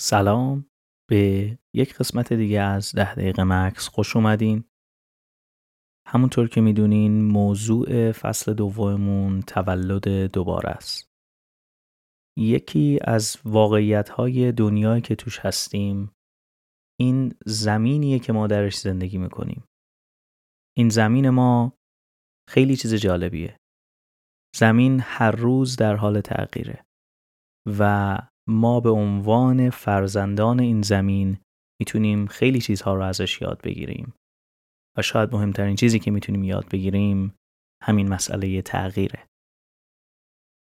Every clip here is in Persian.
سلام. به یک قسمت دیگه از ده دقیقه مکس خوش اومدین. همونطور که می‌دونین موضوع فصل دوممون تولد دوباره است. یکی از واقعیت های دنیایی که توش هستیم این زمینیه که ما درش زندگی می‌کنیم. این زمین ما خیلی چیز جالبیه. زمین هر روز در حال تغییره و ما به عنوان فرزندان این زمین می‌تونیم خیلی چیزها رو ازش یاد بگیریم. و شاید مهمترین چیزی که می‌تونیم یاد بگیریم همین مسئله تغییره.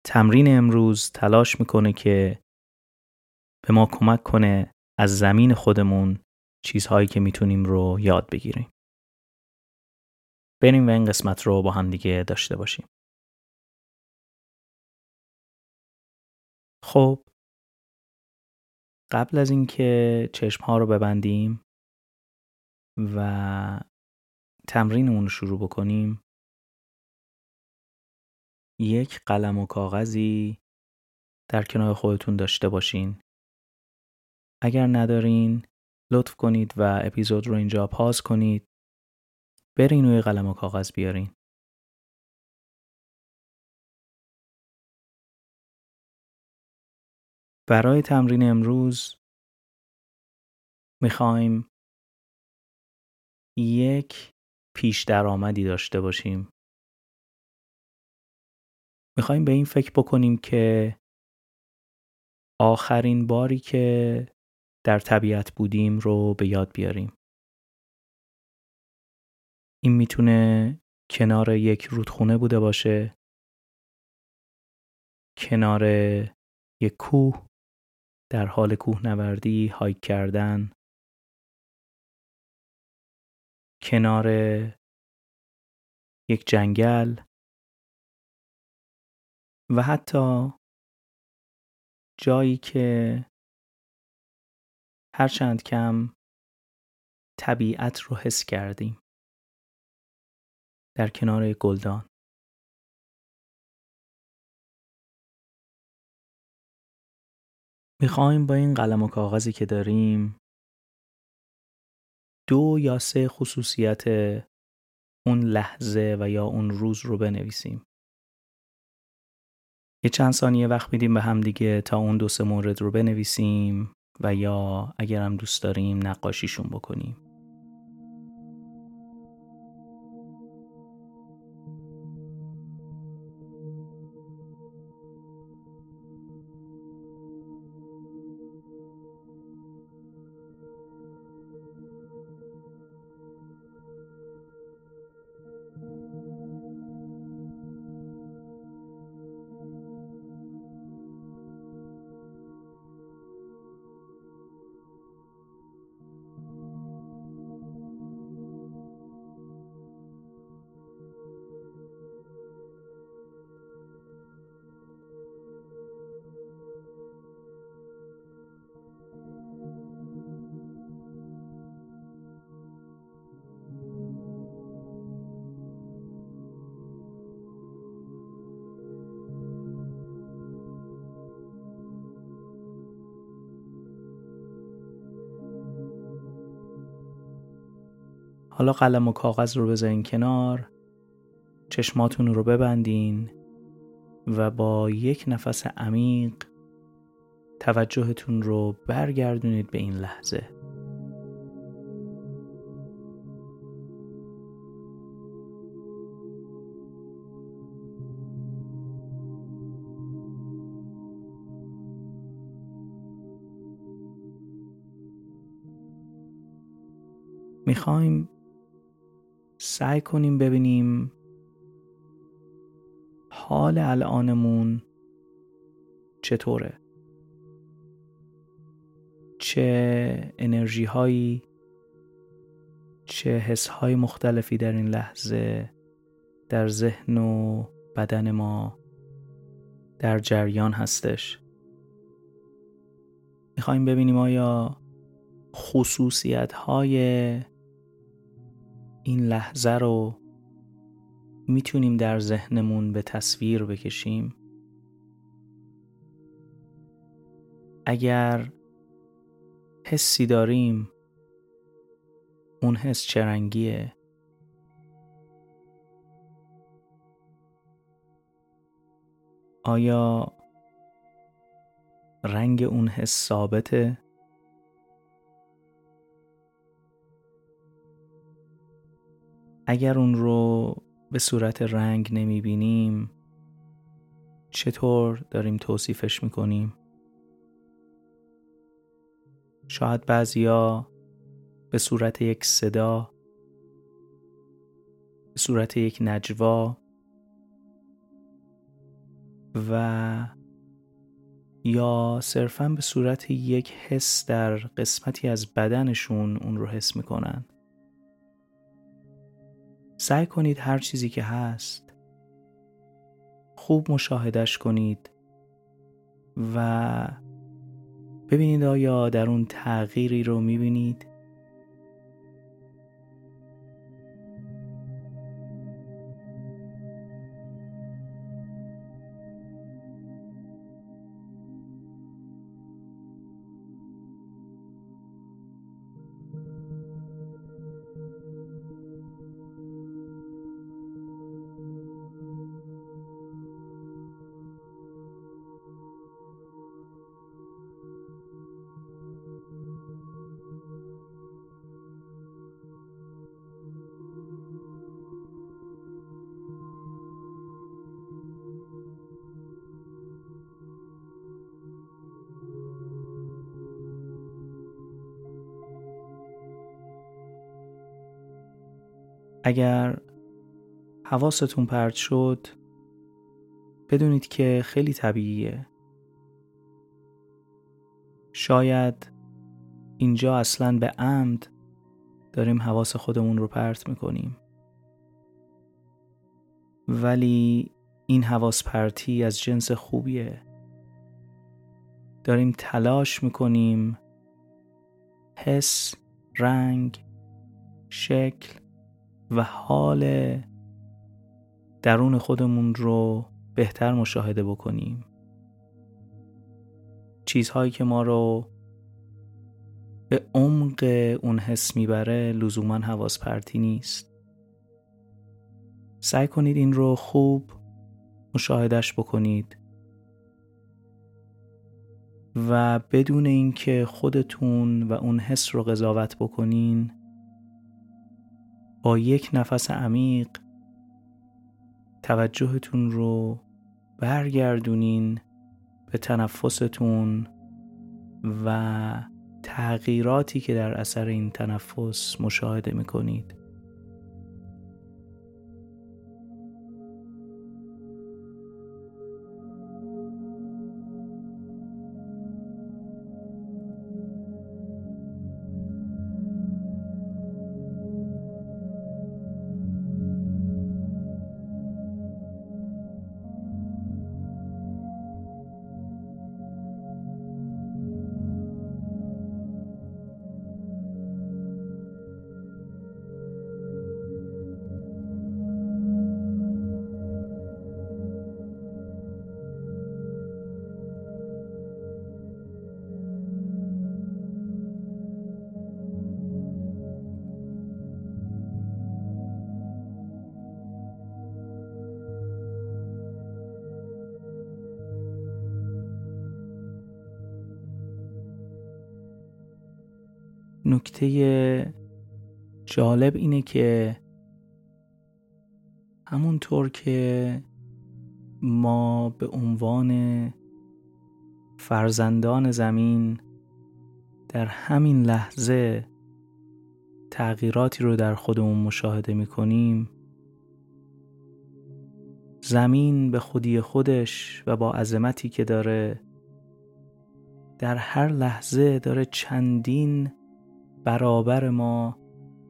تمرین امروز تلاش می‌کنه که به ما کمک کنه از زمین خودمون چیزهایی که می‌تونیم رو یاد بگیریم. بریم و این قسمت رو با هم دیگه داشته باشیم. خب قبل از اینکه چشم ها رو ببندیم و تمرینمون رو شروع بکنیم یک قلم و کاغذی در کنار خودتون داشته باشین. اگر ندارین لطف کنید و اپیزود رو اینجا پاز کنید. برین روی قلم و کاغذ بیارین. برای تمرین امروز می‌خوایم یک پیش درآمدی داشته باشیم. می‌خوایم به این فکر بکنیم که آخرین باری که در طبیعت بودیم رو به یاد بیاریم. این می‌تونه کنار یک رودخونه بوده باشه کنار یک کوه در حال کوهنوردی هایک کردن. کنار یک جنگل. و حتی جایی که هرچند کم طبیعت رو حس کردیم. در کنار گلدان. می‌خوایم با این قلم و کاغذی که داریم دو یا سه خصوصیت اون لحظه و یا اون روز رو بنویسیم. یه چند ثانیه وقت میدیم به هم دیگه تا اون دو سه مورد رو بنویسیم و یا اگرم دوست داریم نقاشیشون بکنیم. حالا قلم و کاغذ رو بذارین کنار چشماتون رو ببندین و با یک نفس عمیق توجهتون رو برگردونید به این لحظه. می‌خوایم سعی کنیم ببینیم حال الانمون چطوره. چه انرژی هایی چه حس های مختلفی در این لحظه در ذهن و بدن ما در جریان هستش. می‌خوایم ببینیم آیا خصوصیت های این لحظه رو می‌تونیم در ذهنمون به تصویر بکشیم. اگر حسی داریم اون حس چرنگیه آیا رنگ اون حس ثابته؟ اگر اون رو به صورت رنگ نمی بینیم چطور داریم توصیفش می‌کنیم؟ شاید بعضیا به صورت یک صدا به صورت یک نجوا و یا صرفا به صورت یک حس در قسمتی از بدنشون اون رو حس می‌کنن. سعی کنید هر چیزی که هست خوب مشاهدش کنید و ببینید آیا در اون تغییری رو می‌بینید اگر حواستون پرت شد بدونید که خیلی طبیعیه. شاید اینجا اصلا به عمد داریم حواس خودمون رو پرت می‌کنیم. ولی این حواس پرتی از جنس خوبیه. داریم تلاش می‌کنیم حس، رنگ، شکل و حال درون خودمون رو بهتر مشاهده بکنیم. چیزهایی که ما رو به عمق اون حس می‌بره لزوما حواس پرتی نیست. سعی کنید این رو خوب مشاهدش بکنید. و بدون اینکه خودتون و اون حس رو قضاوت بکنین با یک نفس عمیق توجهتون رو برگردونین به تنفستون و تغییراتی که در اثر این تنفس مشاهده می‌کنید. نکته جالب اینه که همونطور که ما به عنوان فرزندان زمین در همین لحظه تغییراتی رو در خودمون مشاهده می‌کنیم زمین به خودی خودش و با عظمتی که داره در هر لحظه داره چندین برابر ما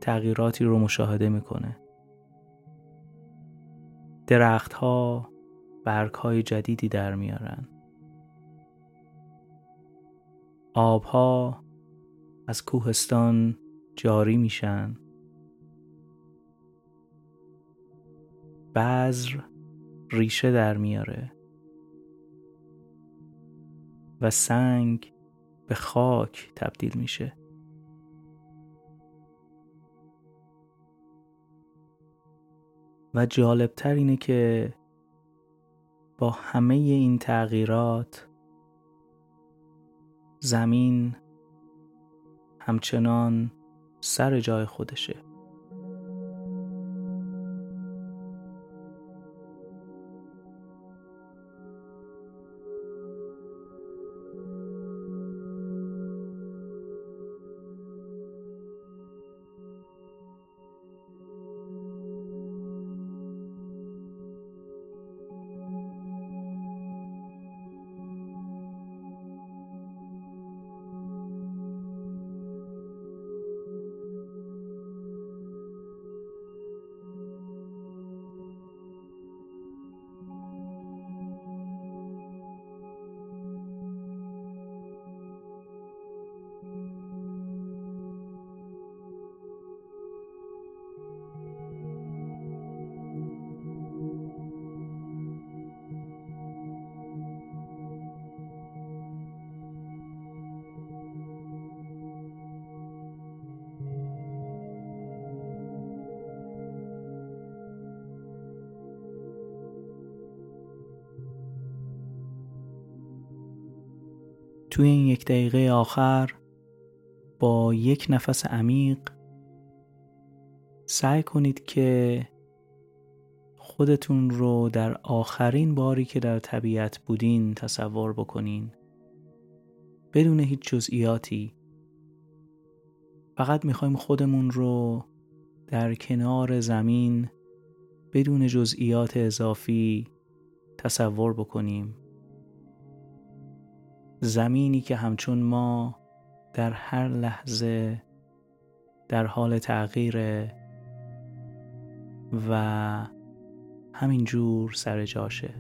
تغییراتی رو مشاهده می‌کنه. درختها برگ های جدیدی در میارن. آبها از کوهستان جاری میشن. بذر ریشه در میاره. و سنگ به خاک تبدیل میشه. و جالبتر اینه که با همه این تغییرات زمین همچنان سر جای خودشه. توی این یک دقیقه آخر با یک نفس عمیق سعی کنید که خودتون رو در آخرین باری که در طبیعت بودین تصور بکنین. بدون هیچ جزئیاتی. فقط می‌خوایم خودمون رو در کنار زمین بدون جزئیات اضافی تصور بکنیم. زمینی که همچون ما در هر لحظه در حال تغییره و همینجور سر جاشه.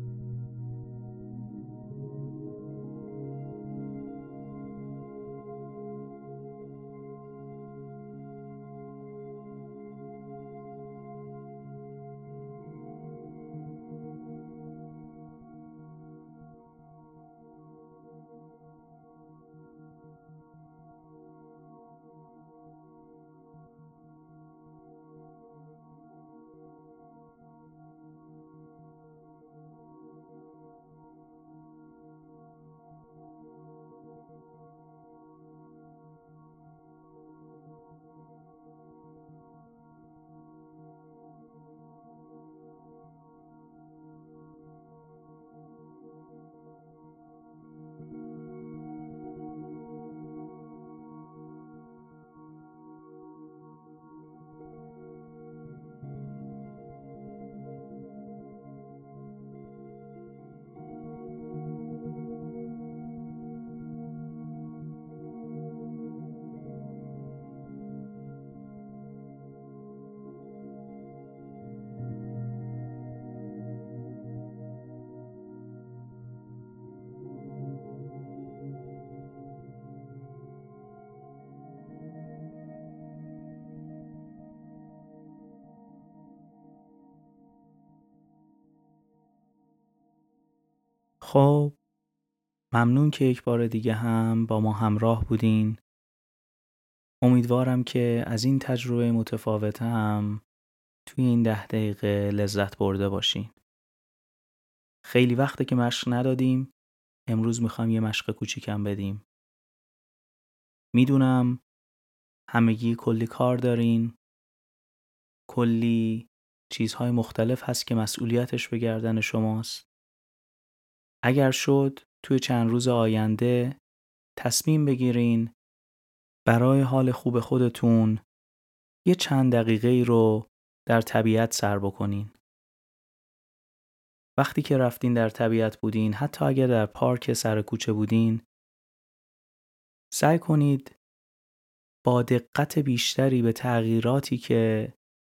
خب ممنون که یک بار دیگه هم با ما همراه بودین. امیدوارم که از این تجربه متفاوت هم توی این ده دقیقه لذت برده باشین. خیلی وقته که مشق ندادیم. امروز می‌خوایم یه مشق کوچیکم بدیم. می‌دونم همگی کلی کار دارین. کلی چیزهای مختلف هست که مسئولیتش به گردن شماست. اگر شد توی چند روز آینده تصمیم بگیرین برای حال خوب خودتون یه چند دقیقه ای رو در طبیعت سر بکنین. وقتی که رفتین در طبیعت بودین حتی اگر در پارک سر کوچه بودین سعی کنید با دقت بیشتری به تغییراتی که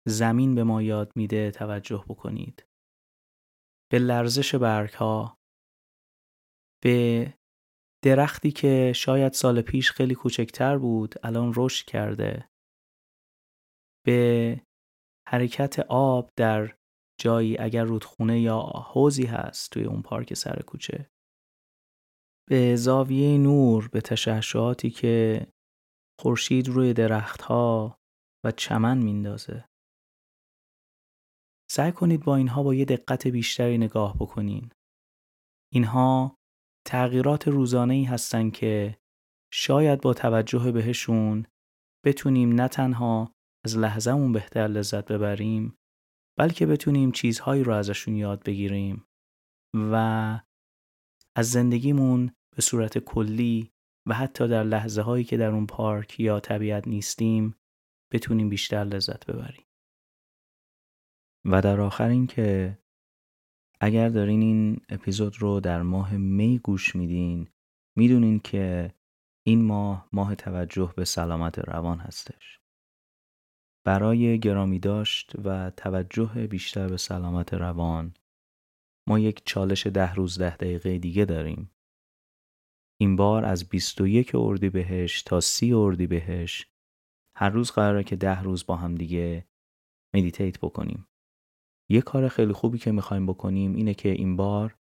زمین به ما یاد میده توجه بکنید. به لرزش برگ ها، به درختی که شاید سال پیش خیلی کوچکتر بود الان رشد کرده. به حرکت آب در جایی اگر رودخونه یا حوزی هست توی اون پارک سر کوچه. به زاویه نور به تشعشعاتی که خورشید روی درختها و چمن میندازه. سعی کنید با اینها با یه دقت بیشتری نگاه بکنین. اینها تغییرات روزانه ای هستن که شاید با توجه بهشون بتونیم نه تنها از لحظهمون بهتر لذت ببریم بلکه بتونیم چیزهایی رو ازشون یاد بگیریم و از زندگیمون به صورت کلی و حتی در لحظه هایی که در اون پارک یا طبیعت نیستیم بتونیم بیشتر لذت ببریم. و در آخر این که اگر دارین این اپیزود رو در ماه می گوش میدین می‌دونین که این ماه ماه توجه به سلامت روان هستش. برای گرامی داشت و توجه بیشتر به سلامت روان ما یک چالش ده روز ده دقیقه دیگه داریم. این بار از 21 اردی بهش تا 30 اردی بهش هر روز قراره که ده روز با هم دیگه مدیتیت بکنیم. یه کار خیلی خوبی که می‌خوایم بکنیم اینه که این بار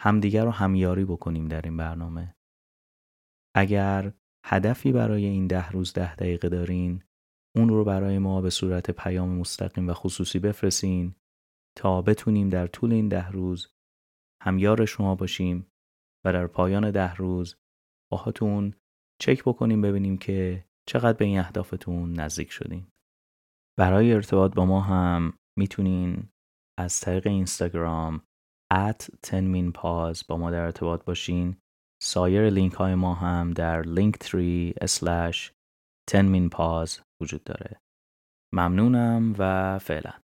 همدیگر رو همیاری بکنیم در این برنامه. اگر هدفی برای این ده روز ده دقیقه دارین اون رو برای ما به صورت پیام مستقیم و خصوصی بفرستین تا بتونیم در طول این ده روز همیار شما باشیم و در پایان ده روز باهاتون چک بکنیم ببینیم که چقدر به این اهدافتون نزدیک شدین. برای ارتباط با ما هم می‌تونین از طریق اینستاگرام at 10 pause با ما در ارتباط باشین. سایر لینک های ما هم در linktree slash 10 pause وجود داره. ممنونم و فعلا.